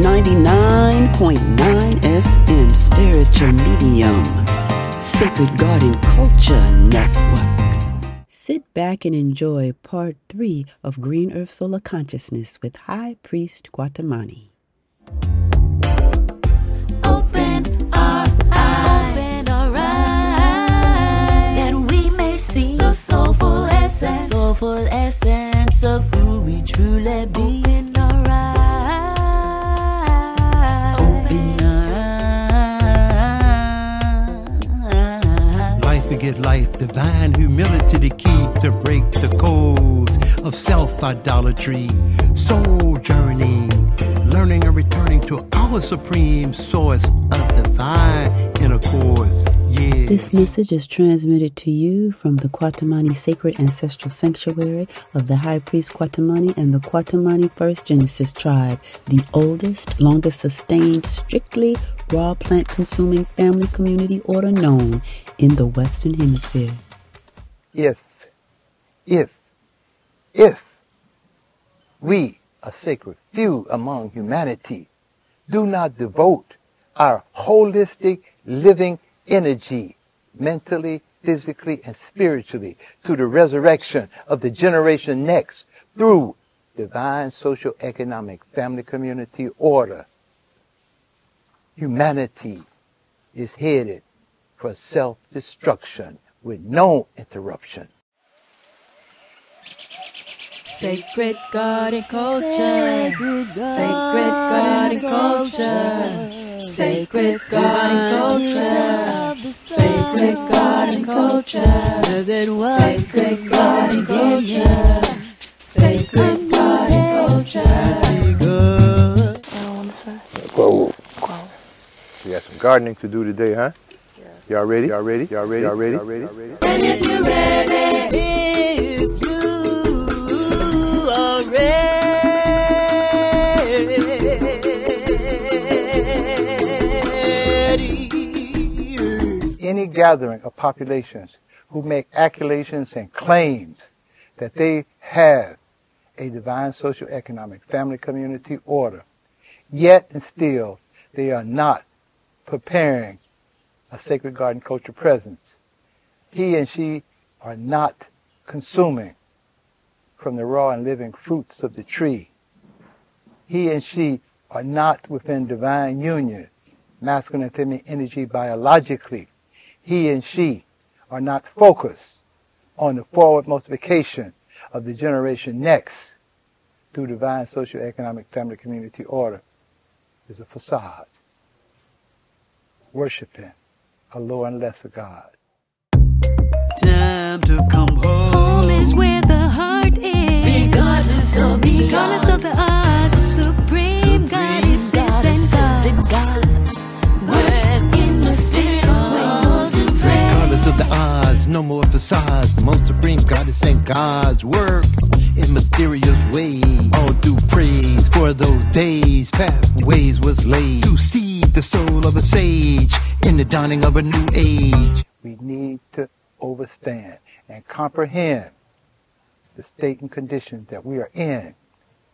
99.9 SM Spiritual Medium. Sacred Garden Culture Network. Sit back and enjoy part three of Green Earth Soula Consciousness with High Priest Kwatamani. Open our eyes, open our eyes, that we may see the soulful essence, the soulful essence of who we truly be. Open Life to get life, divine humility, the key to break the codes of self idolatry. Soul journeying, learning and returning to our supreme source of divine intercourse. Yeah. This message is transmitted to you from the Kwatamani Sacred Ancestral Sanctuary of the High Priest Kwatamani and the Kwatamani First Genesis tribe, the oldest, longest sustained, strictly raw plant consuming family community order known in the Western Hemisphere. if, if, if we, a sacred few among humanity, do not devote our holistic living energy, mentally, physically, and spiritually, to the resurrection of the generation next through divine social economic family community order, humanity is headed for self-destruction with no interruption. Sacred garden culture. Sacred garden culture. Sacred garden culture. Sacred garden culture. Sacred garden culture. Sacred garden culture. We got some gardening to do today, huh? Y'all ready? Y'all ready? Y'all ready? Y'all ready? Y'all ready? And if you're ready, gathering of populations who make accusations and claims that they have a divine social economic family community order, yet and still they are not preparing a sacred garden culture presence. He and she are not consuming from the raw and living fruits of the tree. He and she are not within divine union, masculine and feminine energy biologically. He and she are not focused on the forward multiplication of the generation next through divine social economic family community order is a facade. Worshiping a lower and lesser God. Time to come home. Home is where the heart is. Regardless of the Regardless of the odds. Supreme, God is and gods. Days. Pathways was laid to seed the soul of a sage in the dawning of a new age. we need to overstand and comprehend the state and condition that we are in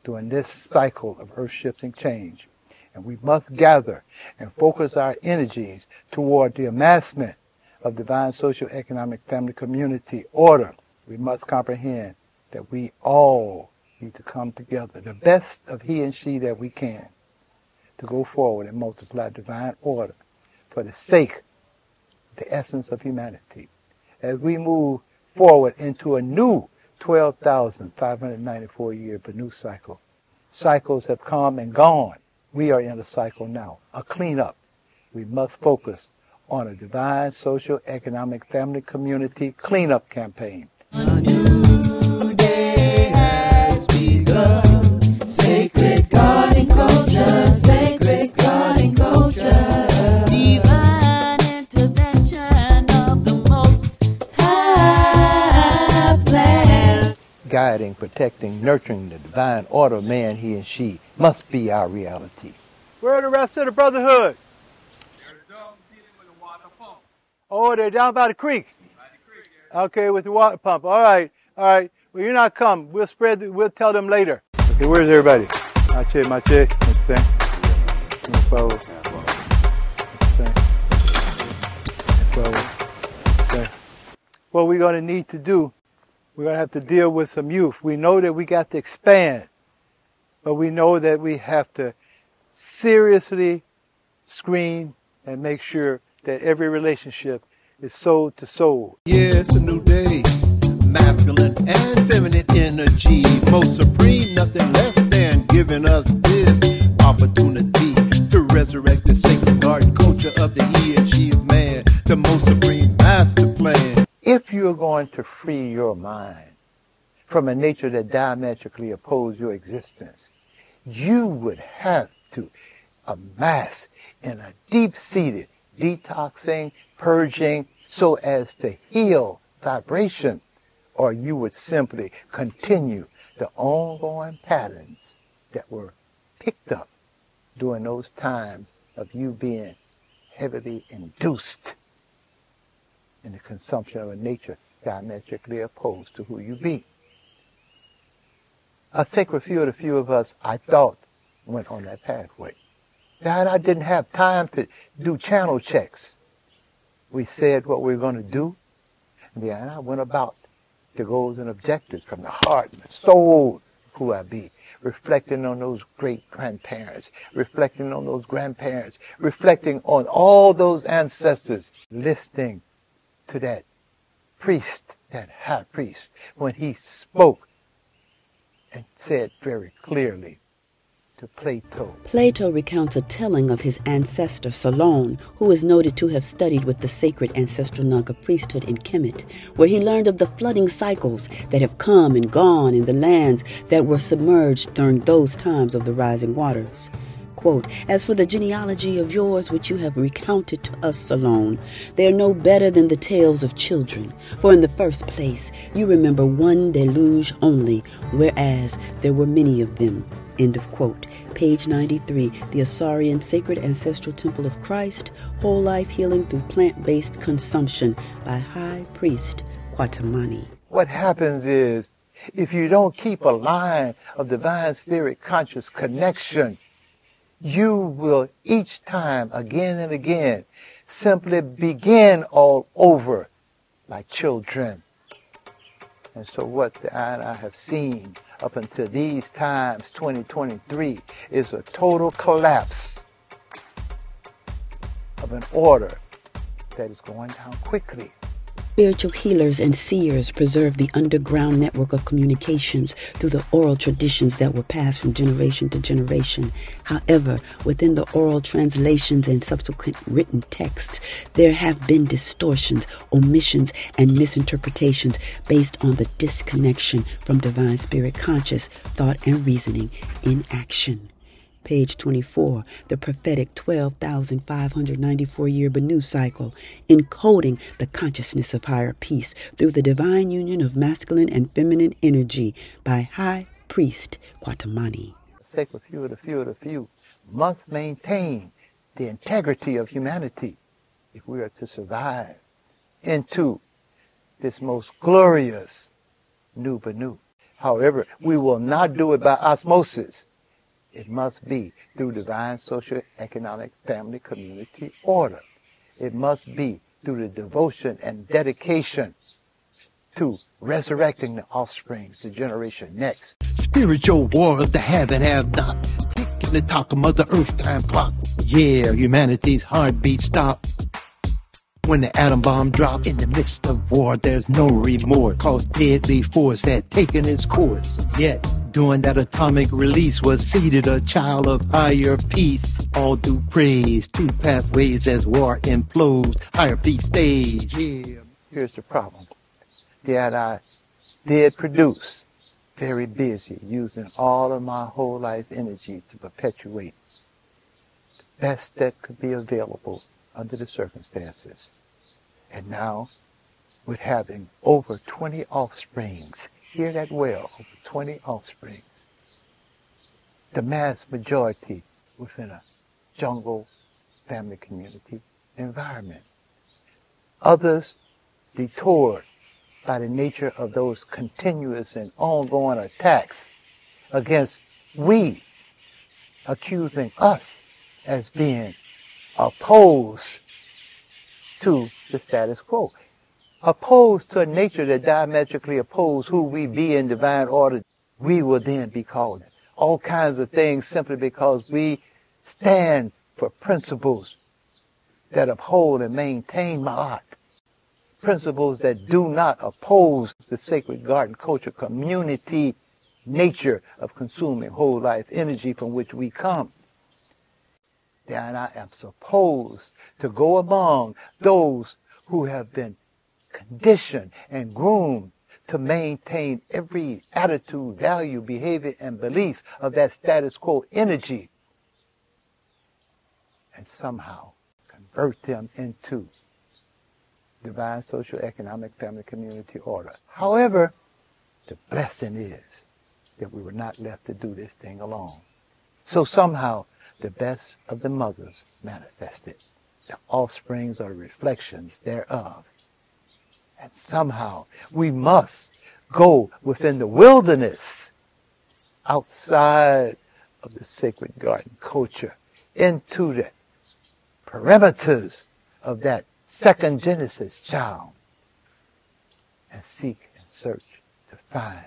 during this cycle of earth shifting change. And we must gather and focus our energies toward the amassment of divine social economic family community order. We must comprehend that we all need to come together, the best of he and she that we can, to go forward and multiply divine order for the sake the essence of humanity. As we move forward into a new 12,594 year Benu cycle, cycles have come and gone. We are in a cycle now, a cleanup. We must focus on a divine social, economic, family, community cleanup campaign. Guiding, protecting, nurturing the divine order of man, he and she must be our reality. Where are the rest of the brotherhood? Oh, they're down by the creek. Okay, with the water pump. All right, all right. Well, you're not come. We'll spread. The, we'll tell them later. Okay, where's everybody? Mache, mache. Let's. Say. De acuerdo. Say. What we're going to need to do, we're going to have to deal with some youth. We know that we got to expand, but we know that we have to seriously screen and make sure that every relationship is soul to soul. Yeah, it's a new day. Masculine and feminine energy. Most supreme, nothing less than giving us this opportunity to resurrect the you're going to free your mind from a nature that diametrically opposes your existence, you would have to amass in a deep-seated detoxing, purging, so as to heal vibration, or you would simply continue the ongoing patterns that were picked up during those times of you being heavily induced in the consumption of a nature diametrically opposed to who you be. A sacred few of the few of us, I thought, went on that pathway. That I didn't have time to do channel checks. We said what we were going to do, and then I went about the goals and objectives from the heart and the soul who I be, reflecting on those great grandparents, reflecting on those grandparents, reflecting on all those ancestors, listening to that priest, that high priest, when he spoke and said very clearly to Plato, Plato recounts a telling of his ancestor Solon, who is noted to have studied with the sacred ancestral Naga priesthood in Kemet, where he learned of the flooding cycles that have come and gone in the lands that were submerged during those times of the rising waters. Quote, As for the genealogy of yours which you have recounted to us, Solon, they are no better than the tales of children. For in the first place, you remember one deluge only, whereas there were many of them. End of quote. Page 93, the Asarian Sacred Ancestral Temple of Christ, Whole Life Healing Through Plant Based Consumption by High Priest Kwatamani. what happens is if you don't keep a line of divine spirit conscious connection, you will each time, again and again, simply begin all over like children. And so what the eye and I have seen up until these times, 2023, is a total collapse of an order that is going down quickly. Spiritual healers and seers preserve the underground network of communications through the oral traditions that were passed from generation to generation. However, within the oral translations and subsequent written texts, there have been distortions, omissions, and misinterpretations based on the disconnection from divine spirit conscious thought and reasoning in action. Page 24, the prophetic 12,594 year Benu cycle, encoding the consciousness of higher peace through the divine union of masculine and feminine energy by High Priest Kwatamani. sacred few of the few of the few must maintain the integrity of humanity if we are to survive into this most glorious new Benu. However, we will not do it by osmosis. It must be through divine social, economic, family, community order. It must be through the devotion and dedication to resurrecting the offspring, the generation next. Spiritual war of the have and have not. Ticking the talk of Mother Earth time clock. Yeah, humanity's heartbeat stop. When the atom bomb dropped in the midst of war, there's no remorse. Cause deadly force had taken its course. Yet, during that atomic release was seated a child of higher peace. All due praise, two pathways as war implodes. Higher peace stays. Yeah. Here's the problem. That I did produce, very busy, using all of my whole life energy to perpetuate the best that could be available under the circumstances. And now, with having over 20 offsprings, hear that well, over 20 offsprings, the mass majority within a jungle family community environment. Others detoured by the nature of those continuous and ongoing attacks against we, accusing us as being opposed to the status quo. Opposed to a nature that diametrically opposes who we be in divine order, we will then be called all kinds of things simply because we stand for principles that uphold and maintain Ma'at. Principles that do not oppose the sacred garden culture community nature of consuming whole life energy from which we come. Then I am supposed to go among those who have been conditioned and groomed to maintain every attitude, value, behavior, and belief of that status quo energy and somehow convert them into divine social, economic, family, community order. However, the blessing is that we were not left to do this thing alone. So somehow the best of the mothers manifested. The offsprings are reflections thereof. And somehow we must go within the wilderness outside of the sacred garden culture into the perimeters of that second Genesis child and seek and search to find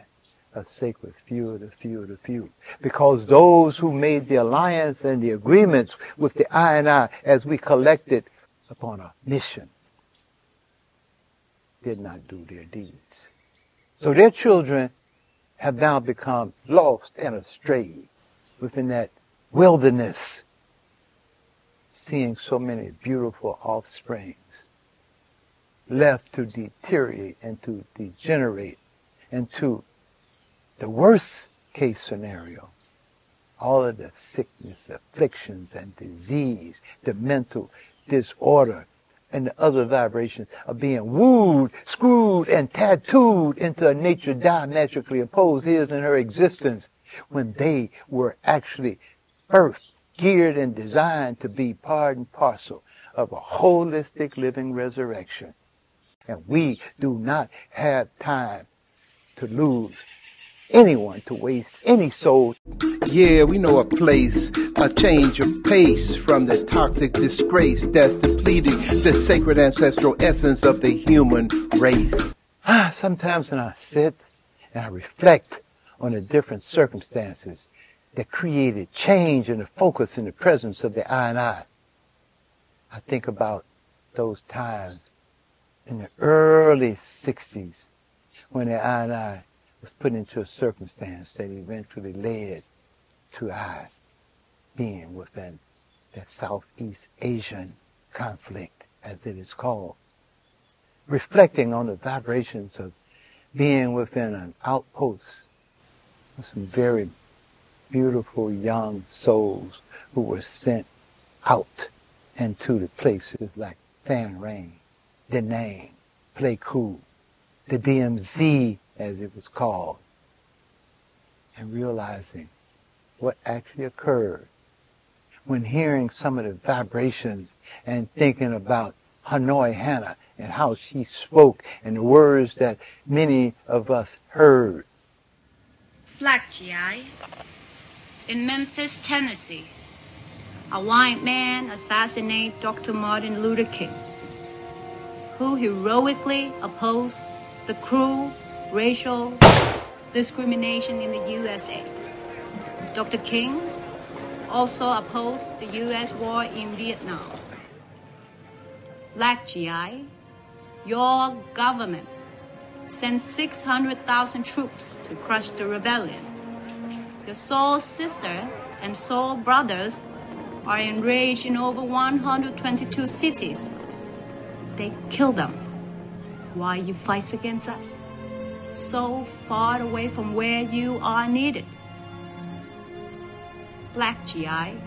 a sacred few of the few of the few. Because those who made the alliance and the agreements with the I and I as we collected upon a mission did not do their deeds. So their children have now become lost and astray within that wilderness, seeing so many beautiful offsprings left to deteriorate and to degenerate and to the worst case scenario, all of the sickness, afflictions, and disease, the mental disorder, and the other vibrations of being wooed, screwed, and tattooed into a nature diametrically opposed his and her existence when they were actually birthed, geared, and designed to be part and parcel of a holistic living resurrection. And we do not have time to lose anyone to waste any soul. Yeah, we know a place, a change of pace from the toxic disgrace that's depleting the sacred ancestral essence of the human race. Ah, sometimes when I sit and I reflect on the different circumstances that created change in the focus in the presence of the I and I, I think about those times in the early 60s when the I and I was put into a circumstance that eventually led to I being within that Southeast Asian conflict, as it is called. Reflecting on the vibrations of being within an outpost of some very beautiful young souls who were sent out into the places like Phan Rang, Da Nang, Pleiku, the DMZ as it was called, and realizing what actually occurred when hearing some of the vibrations and thinking about Hanoi Hannah and how she spoke and the words that many of us heard. Black GI. In Memphis, Tennessee, a white man assassinated Dr. Martin Luther King, who heroically opposed the cruel racial discrimination in the USA. Dr. King also opposed the US war in Vietnam. Black GI, your government sent 600,000 troops to crush the rebellion. Your soul sister and soul brothers are enraged in over 122 cities. They kill them. Why you fight against us? So far away from where you are needed. Black GI.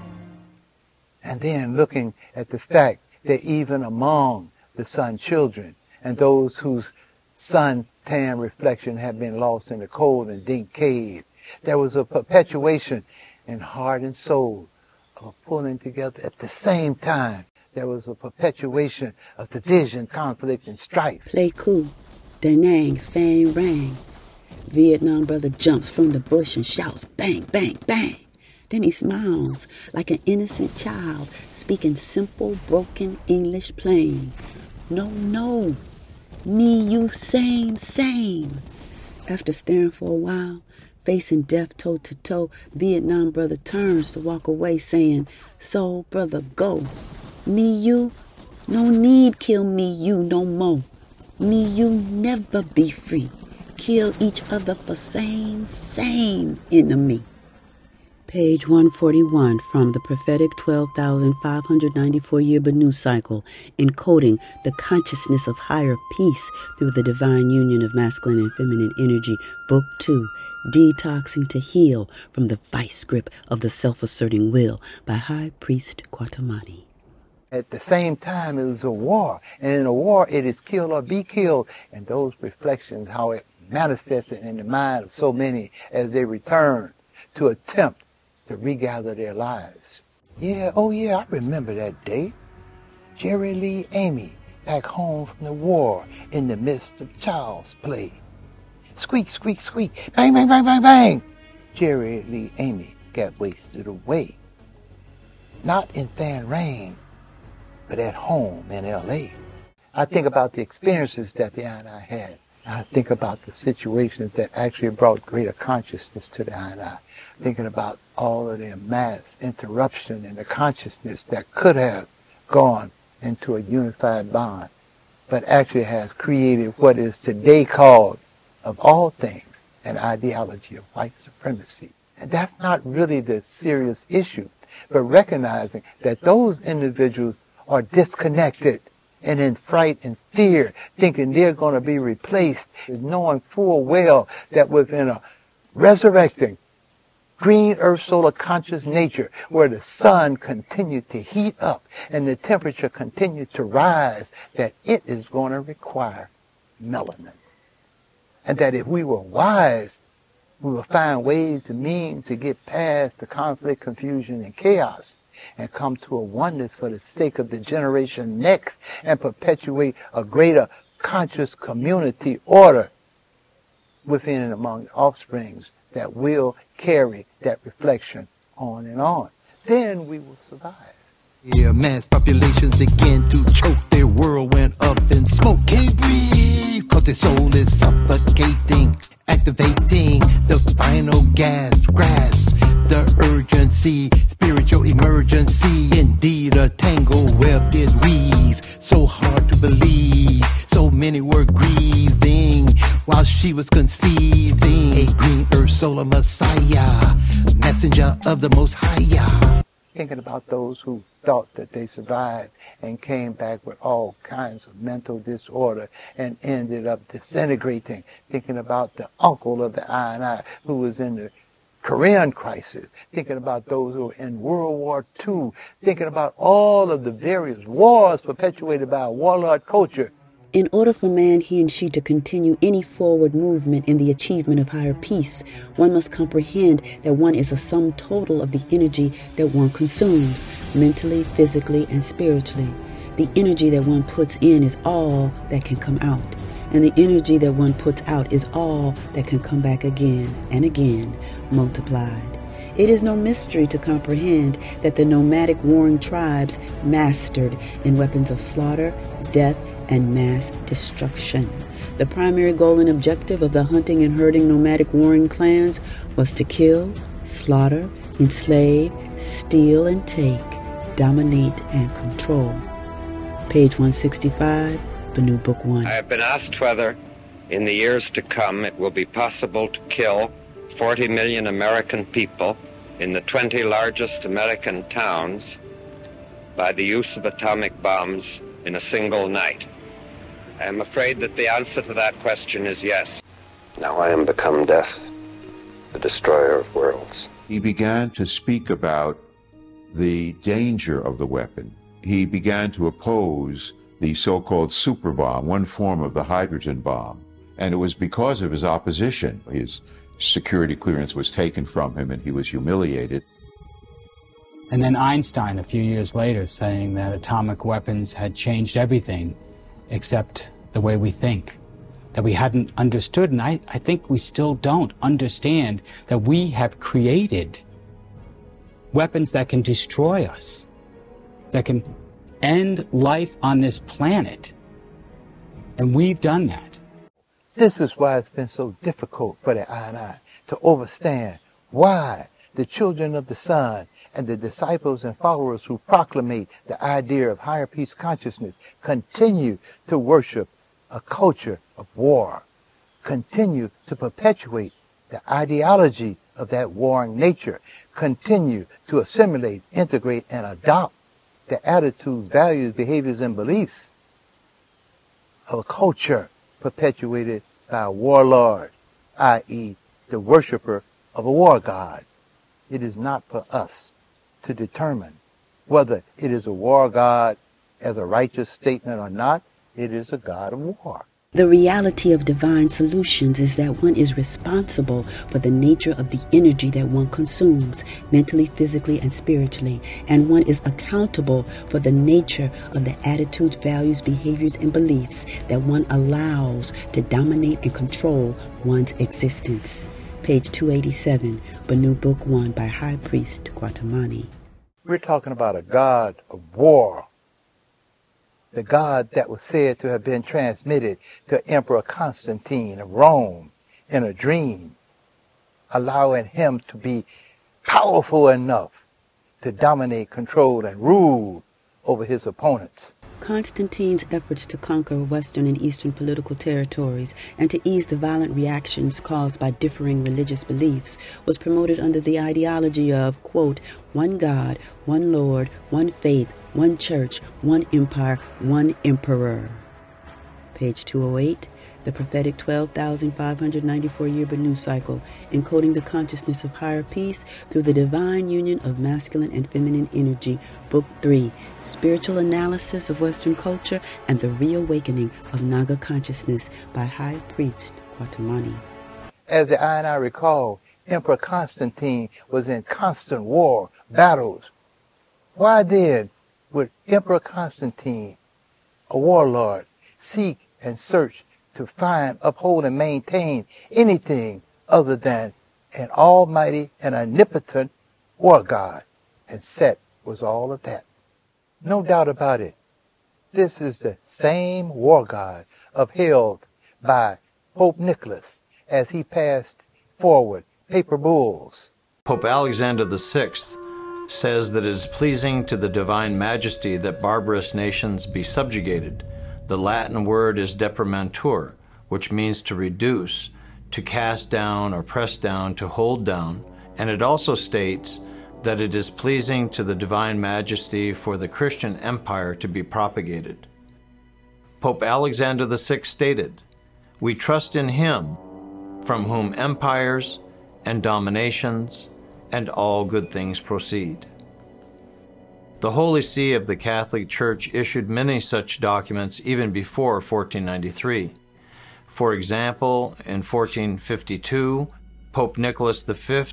And then looking at the fact that even among the sun children and those whose sun tan reflection had been lost in the cold and deep cave, there was a perpetuation in heart and soul of a pulling together at the same time. There was a perpetuation of division, conflict, and strife. Pleiku. Da Nang, Phan Rang. Vietnam brother jumps from the bush and shouts, bang, bang, bang. Then he smiles like an innocent child, speaking simple, broken English plain. No, no, me, you, same, same. After staring for a while, facing death toe to toe, Vietnam brother turns to walk away, saying, So, brother, go. Me, you, no need kill me, you no more. Me, you never be free. Kill each other for same, same enemy. Page 141 from the prophetic 12,594 year Benu cycle, encoding the consciousness of higher peace through the divine union of masculine and feminine energy, Book 2, Detoxing to Heal from the Vice Grip of the Self Asserting Will by High Priest Kwatamani. At the same time, it was a war. And in a war, it is kill or be killed. And those reflections, how it manifested in the mind of so many as they returned to attempt to regather their lives. Yeah, oh yeah, I remember that day. Jerry Lee Amy back home from the war in the midst of child's play. Squeak, squeak, squeak, bang, bang, bang, bang, bang. Jerry Lee Amy got wasted away. Not in Phan Rang, but at home in L.A. I think about the experiences that the I and I had. I think about the situations that actually brought greater consciousness to the I thinking about all of the mass interruption in the consciousness that could have gone into a unified bond, but actually has created what is today called, of all things, an ideology of white supremacy. And that's not really the serious issue, but recognizing that those individuals are disconnected and in fright and fear, thinking they're going to be replaced, knowing full well that within a resurrecting green earth solar conscious nature where the sun continued to heat up and the temperature continued to rise that it is going to require melanin. And that if we were wise, we will find ways and means to get past the conflict, confusion, and chaos and come to a oneness for the sake of the generation next and perpetuate a greater conscious community order within and among offsprings that will carry that reflection on and on. Then we will survive. Yeah, mass populations begin to choke. Their world went up in smoke. Can't breathe, cause their soul is suffocating. Activating the final gas, grasp the urgency, spiritual emergency. Indeed, a tangle web did weave. So hard to believe. So many were grieving while she was conceiving a green earth solar messiah, messenger of the most high. Thinking about those who thought that they survived and came back with all kinds of mental disorder and ended up disintegrating. Thinking about the uncle of the I and I who was in the Korean crisis, thinking about those who were in World War II, thinking about all of the various wars perpetuated by a warlord culture in order for man, he and she to continue any forward movement in the achievement of higher peace, one must comprehend that one is a sum total of the energy that one consumes, mentally, physically, and spiritually. The energy that one puts in is all that can come out, and the energy that one puts out is all that can come back again and again, multiplied. It is no mystery to comprehend that the nomadic warring tribes mastered in weapons of slaughter, death, and mass destruction. The primary goal and objective of the hunting and herding nomadic warring clans was to kill, slaughter, enslave, steal and take, dominate and control. Page 165, Benu Book 1. I have been asked whether in the years to come it will be possible to kill 40 million American people in the 20 largest American towns by the use of atomic bombs in a single night. I am afraid that the answer to that question is yes. Now I am become death, the destroyer of worlds. He began to speak about the danger of the weapon. He began to oppose the so called super bomb, one form of the hydrogen bomb. And it was because of his opposition. His security clearance was taken from him and he was humiliated. And then Einstein, a few years later, saying that atomic weapons had changed everything except the way we think, that we hadn't understood. And I, I think we still don't understand that we have created weapons that can destroy us, that can end life on this planet. And we've done that. This is why it's been so difficult for the I and I to understand why the children of the sun and the disciples and followers who proclamate the idea of higher peace consciousness continue to worship a culture of war, continue to perpetuate the ideology of that warring nature, continue to assimilate, integrate, and adopt the attitudes, values, behaviors, and beliefs of a culture perpetuated by a warlord, i.e., the worshiper of a war god. It is not for us to determine whether it is a war god as a righteous statement or not. It is a god of war. The reality of divine solutions is that one is responsible for the nature of the energy that one consumes, mentally, physically, and spiritually, and one is accountable for the nature of the attitudes, values, behaviors, and beliefs that one allows to dominate and control one's existence. Page 287, Benu Book 1 by High Priest Kwatamani. We're talking about a God of war the God that was said to have been transmitted to Emperor Constantine of Rome in a dream, allowing him to be powerful enough to dominate, control, and rule over his opponents. Constantine's efforts to conquer Western and Eastern political territories and to ease the violent reactions caused by differing religious beliefs was promoted under the ideology of, quote, one God, one Lord, one faith, one church, one empire, one emperor. Page 208, the prophetic 12,594 year Benu cycle, encoding the consciousness of higher peace through the divine union of masculine and feminine energy. Book 3, Spiritual Analysis of Western Culture and the Reawakening of Naga Consciousness by High Priest Kwatamani. As the I and I recall, Emperor Constantine was in constant war, battles. Why then would Emperor Constantine, a warlord, seek and search to find, uphold, and maintain anything other than an almighty and omnipotent war god. And Set was all of that. No doubt about it. This is the same war god upheld by Pope Nicholas as he passed forward papal bulls. Pope Alexander VI says that it is pleasing to the divine majesty that barbarous nations be subjugated. The Latin word is deprimantur, which means to reduce, to cast down or press down, to hold down. And it also states that it is pleasing to the divine majesty for the Christian empire to be propagated. Pope Alexander VI stated, We trust in him, from whom empires and dominations and all good things proceed. The Holy See of the Catholic Church issued many such documents even before 1493. For example, in 1452, Pope Nicholas V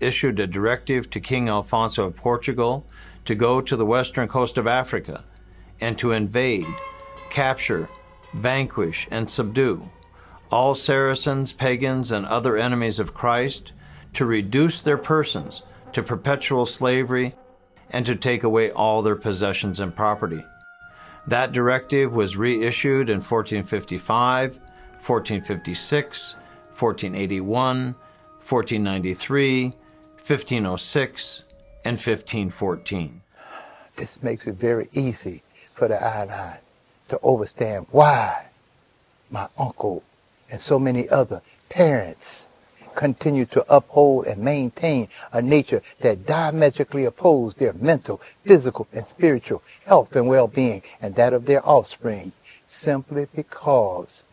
issued a directive to King Alfonso of Portugal to go to the western coast of Africa and to invade, capture, vanquish, and subdue all Saracens, pagans, and other enemies of Christ to reduce their persons to perpetual slavery and to take away all their possessions and property. That directive was reissued in 1455, 1456, 1481, 1493, 1506, and 1514. This makes it very easy for the I to understand why my uncle and so many other parents continue to uphold and maintain a nature that diametrically opposes their mental, physical, and spiritual health and well-being and that of their offspring simply because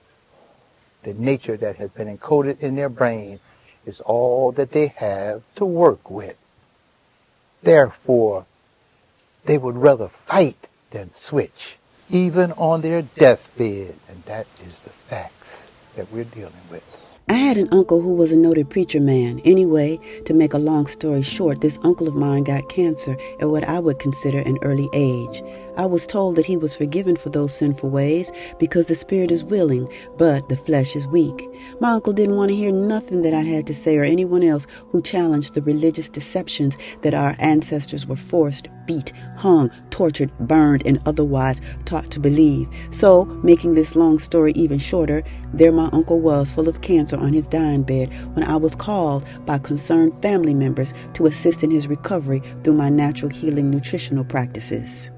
the nature that has been encoded in their brain is all that they have to work with. Therefore, they would rather fight than switch, even on their deathbed. And that is the facts that we're dealing with. I had an uncle who was a noted preacher man. Anyway, to make a long story short, this uncle of mine got cancer at what I would consider an early age. I was told that he was forgiven for those sinful ways because the spirit is willing, but the flesh is weak. My uncle didn't want to hear nothing that I had to say or anyone else who challenged the religious deceptions that our ancestors were forced, beat, hung, tortured, burned, and otherwise taught to believe. So, making this long story even shorter, there my uncle was, full of cancer on his dying bed, when I was called by concerned family members to assist in his recovery through my natural healing nutritional practices.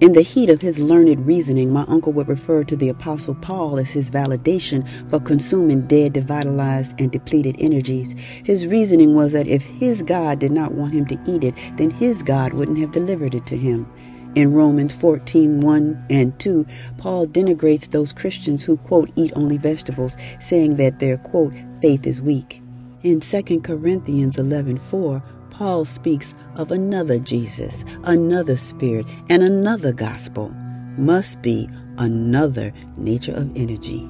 In the heat of his learned reasoning, my uncle would refer to the Apostle Paul as his validation for consuming dead, devitalized, and depleted energies. His reasoning was that if his God did not want him to eat it, then his God wouldn't have delivered it to him. In Romans 14 1 and 2, Paul denigrates those Christians who, quote, eat only vegetables, saying that their, quote, faith is weak. In 2 Corinthians 11 4, Paul speaks of another Jesus, another Spirit, and another gospel. Must be another nature of energy.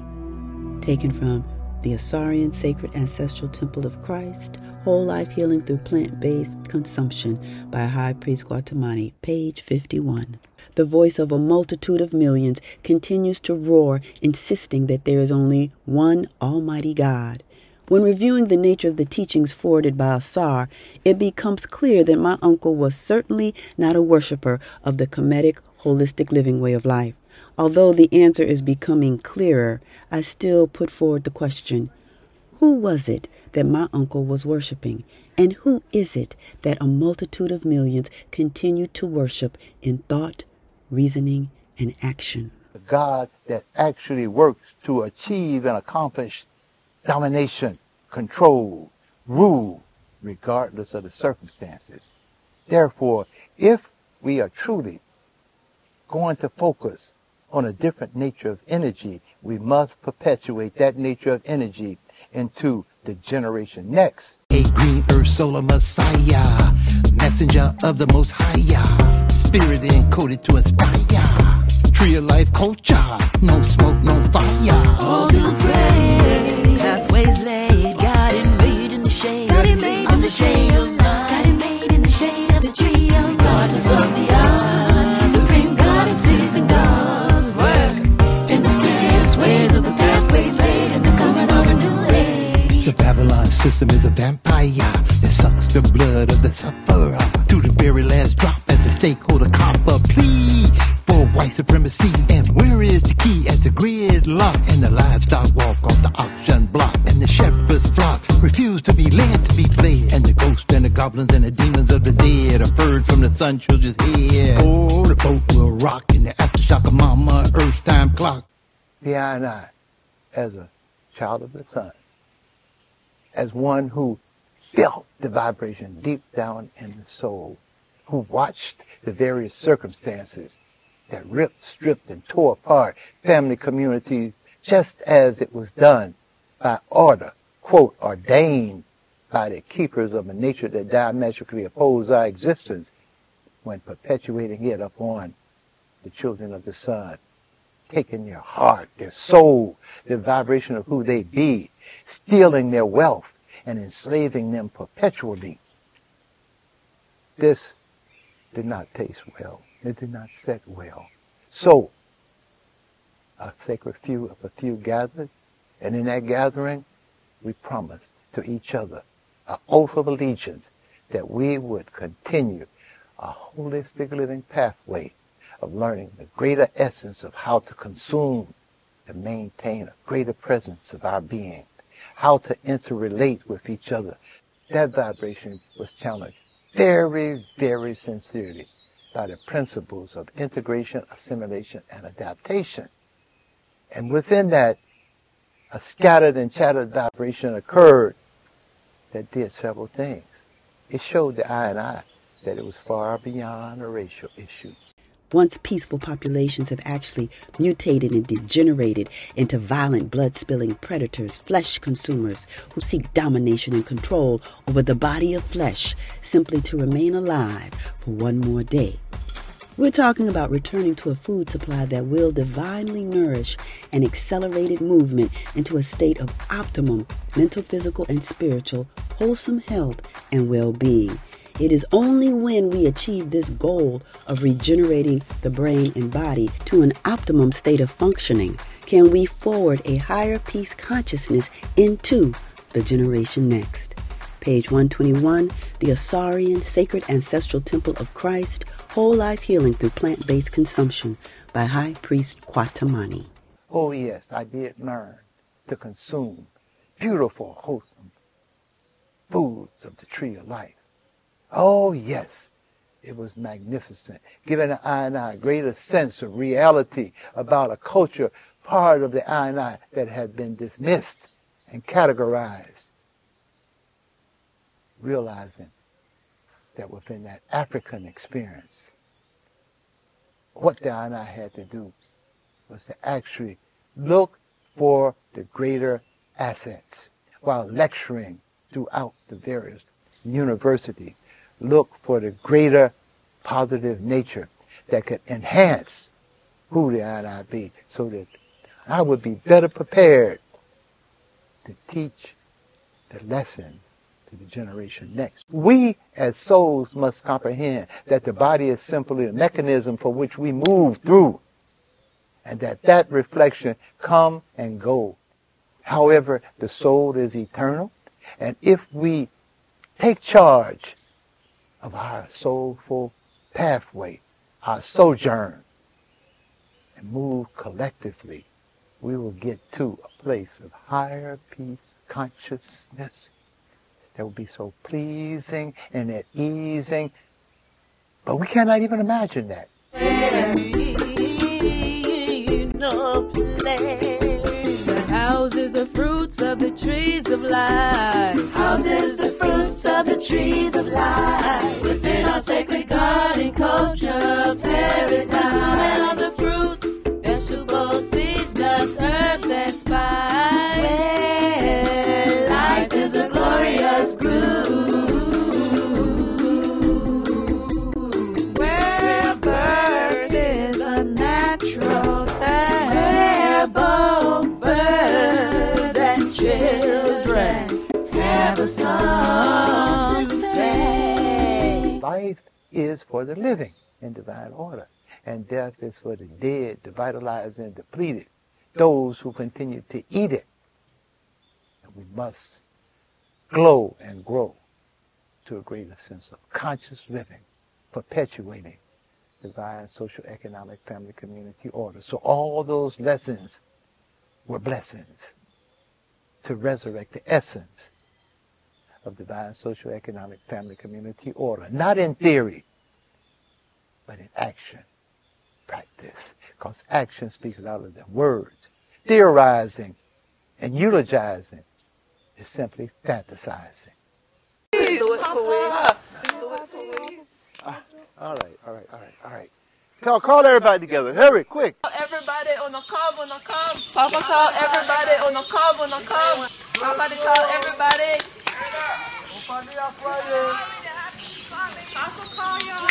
Taken from the Asarian Sacred Ancestral Temple of Christ, Whole Life Healing Through Plant Based Consumption by High Priest Kwatamani, page 51. The voice of a multitude of millions continues to roar, insisting that there is only one Almighty God. When reviewing the nature of the teachings forwarded by Asar, it becomes clear that my uncle was certainly not a worshiper of the Kemetic holistic living way of life. Although the answer is becoming clearer, I still put forward the question Who was it that my uncle was worshiping? And who is it that a multitude of millions continue to worship in thought, reasoning, and action? God that actually works to achieve and accomplish domination, control, rule, regardless of the circumstances. Therefore, if we are truly going to focus on a different nature of energy, we must perpetuate that nature of energy into the generation next. A green earth solar messiah, messenger of the most high, spirit encoded to inspire. Tree of life culture, no smoke, no fire. All to pray. Pathways laid, God it made in the shade. God it made in the shade of light. God it made in the shade of the tree of Goddess of the odds. Supreme goddesses and gods work in mysterious ways of the pathways laid in the coming of a new age. The Babylon system is a vampire that sucks the blood of the sufferer to the very last drop as a stakeholder copper plea for white supremacy. And where is the key at the gridlock and the livestock walk off the auction block and the shepherd's flock refuse to be led to be fled and the ghosts and the goblins and the demons of the dead are purged from the sun children's head. Oh, the boat will rock in the aftershock of mama Earth's time clock. The I and I, as a child of the sun, as one who felt the vibration deep down in the soul, who watched the various circumstances that ripped, stripped, and tore apart family communities just as it was done by order, quote, ordained by the keepers of a nature that diametrically opposed our existence when perpetuating it upon the children of the sun, taking their heart, their soul, the vibration of who they be, stealing their wealth, and enslaving them perpetually. This did not taste well. It did not set well. So, a sacred few of a few gathered, and in that gathering, we promised to each other an oath of allegiance that we would continue a holistic living pathway of learning the greater essence of how to consume to maintain a greater presence of our being, how to interrelate with each other. That vibration was challenged very, very sincerely by the principles of integration, assimilation, and adaptation. And within that, a scattered and chattered vibration occurred that did several things. It showed the I and I that it was far beyond a racial issue. Once peaceful populations have actually mutated and degenerated into violent, blood spilling predators, flesh consumers who seek domination and control over the body of flesh simply to remain alive for one more day. We're talking about returning to a food supply that will divinely nourish an accelerated movement into a state of optimum mental, physical, and spiritual wholesome health and well being. It is only when we achieve this goal of regenerating the brain and body to an optimum state of functioning can we forward a higher peace consciousness into the generation next. Page 121 The Asarian Sacred Ancestral Temple of Christ Whole Life Healing Through Plant Based Consumption by High Priest Kwatamani. Oh, yes, I did learn to consume beautiful, wholesome foods of the tree of life. Oh, yes, it was magnificent, giving I and I a greater sense of reality about a culture, part of the I and I that had been dismissed and categorized. Realizing that within that African experience, what the I and I had to do was to actually look for the greater assets while lecturing throughout the various universities. Look for the greater positive nature that could enhance who the I and I be so that I would be better prepared to teach the lesson to the generation next. We as souls must comprehend that the body is simply a mechanism for which we move through and that that reflection come and go. However, the soul is eternal and if we take charge of our soulful pathway, our sojourn, and move collectively, we will get to a place of higher peace consciousness that will be so pleasing and at easing. But we cannot even imagine that. Houses the fruits of the trees of life. Houses the fruits of the trees of life. Within our sacred garden culture paradise. For the living in divine order, and death is for the dead, the vitalized and depleted, those who continue to eat it. And we must glow and grow to a greater sense of conscious living, perpetuating divine social, economic, family, community order. So all those lessons were blessings to resurrect the essence of divine social, economic, family, community order. Not in theory, but in action, practice. Because action speaks louder than words. Theorizing and eulogizing is simply fantasizing. Ah, all right, all right, all right, all right. Call, call everybody together. Hurry, quick. Everybody on the come, on the come. Papa call everybody on the come, on the come. Papa call everybody. Papa call y'all, Kobe, come,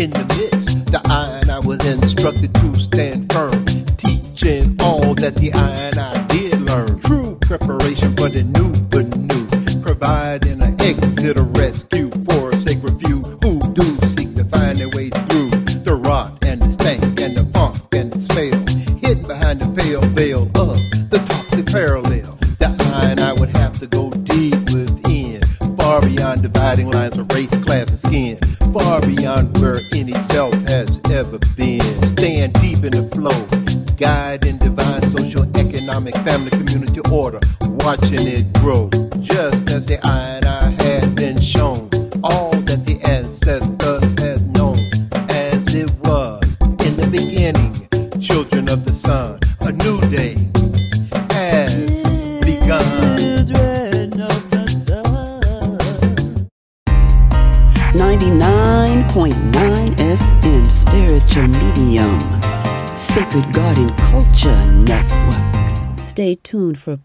In the midst, the I and I was instructed to stand firm, teaching all that the I and I did learn. True preparation for the new.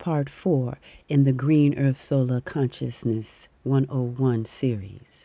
Part 4 in the Green Earth Soula Consciousness 101 series.